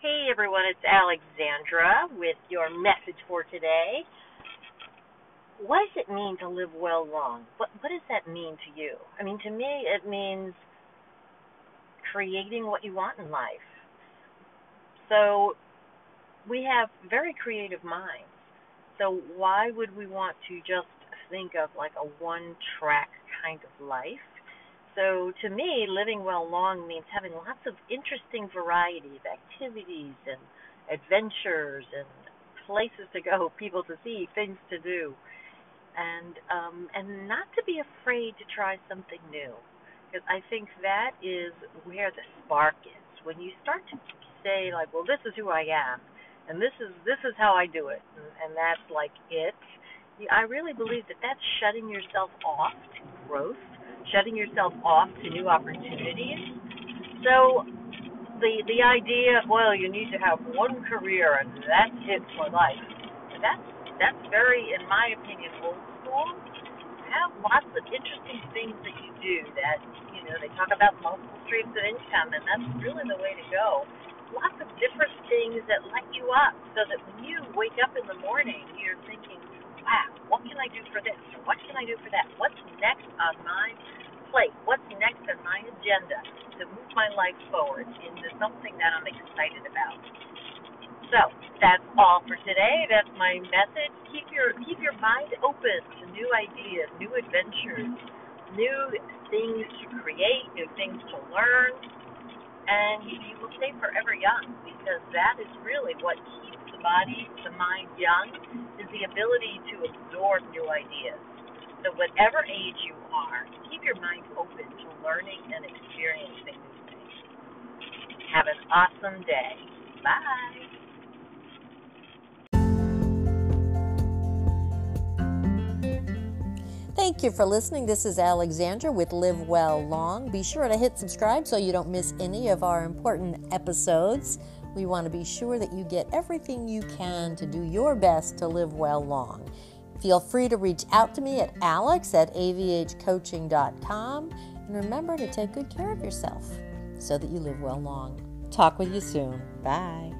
Hey everyone, it's Alexandra with your message for today. What does it mean to live well long? What what does that mean to you? I mean to me it means creating what you want in life. So we have very creative minds. So why would we want to just think of like a one track kind of life? So to me, living well long means having lots of interesting variety of activities and adventures and places to go, people to see, things to do, and um, and not to be afraid to try something new, because I think that is where the spark is. When you start to say like, well, this is who I am, and this is this is how I do it, and, and that's like it. I really believe that that's shutting yourself off to growth shutting yourself off to new opportunities. So the the idea of well you need to have one career and that's it for life. That's that's very in my opinion old school. Have lots of interesting things that you do that you know they talk about multiple streams of income and that's really the way to go. Lots of different things that light you up so that when you wake up in the morning you're thinking i do for this what can i do for that what's next on my plate? What's next on my agenda to move my life forward into something that I'm excited about? So that's all for today. That's my message. Keep your keep your mind open to new ideas, new adventures, new things to create, new things to learn, and you will stay forever young because that is really what keeps the body, the mind young, is the ability to absorb new ideas. So whatever age you are, keep your mind open to learning and experiencing new things. Have an awesome day. Bye. Thank you for listening. This is Alexandra with Live Well Long. Be sure to hit subscribe so you don't miss any of our important episodes. We want to be sure that you get everything you can to do your best to live well long. Feel free to reach out to me at alex at avhcoaching.com and remember to take good care of yourself so that you live well long. Talk with you soon. Bye.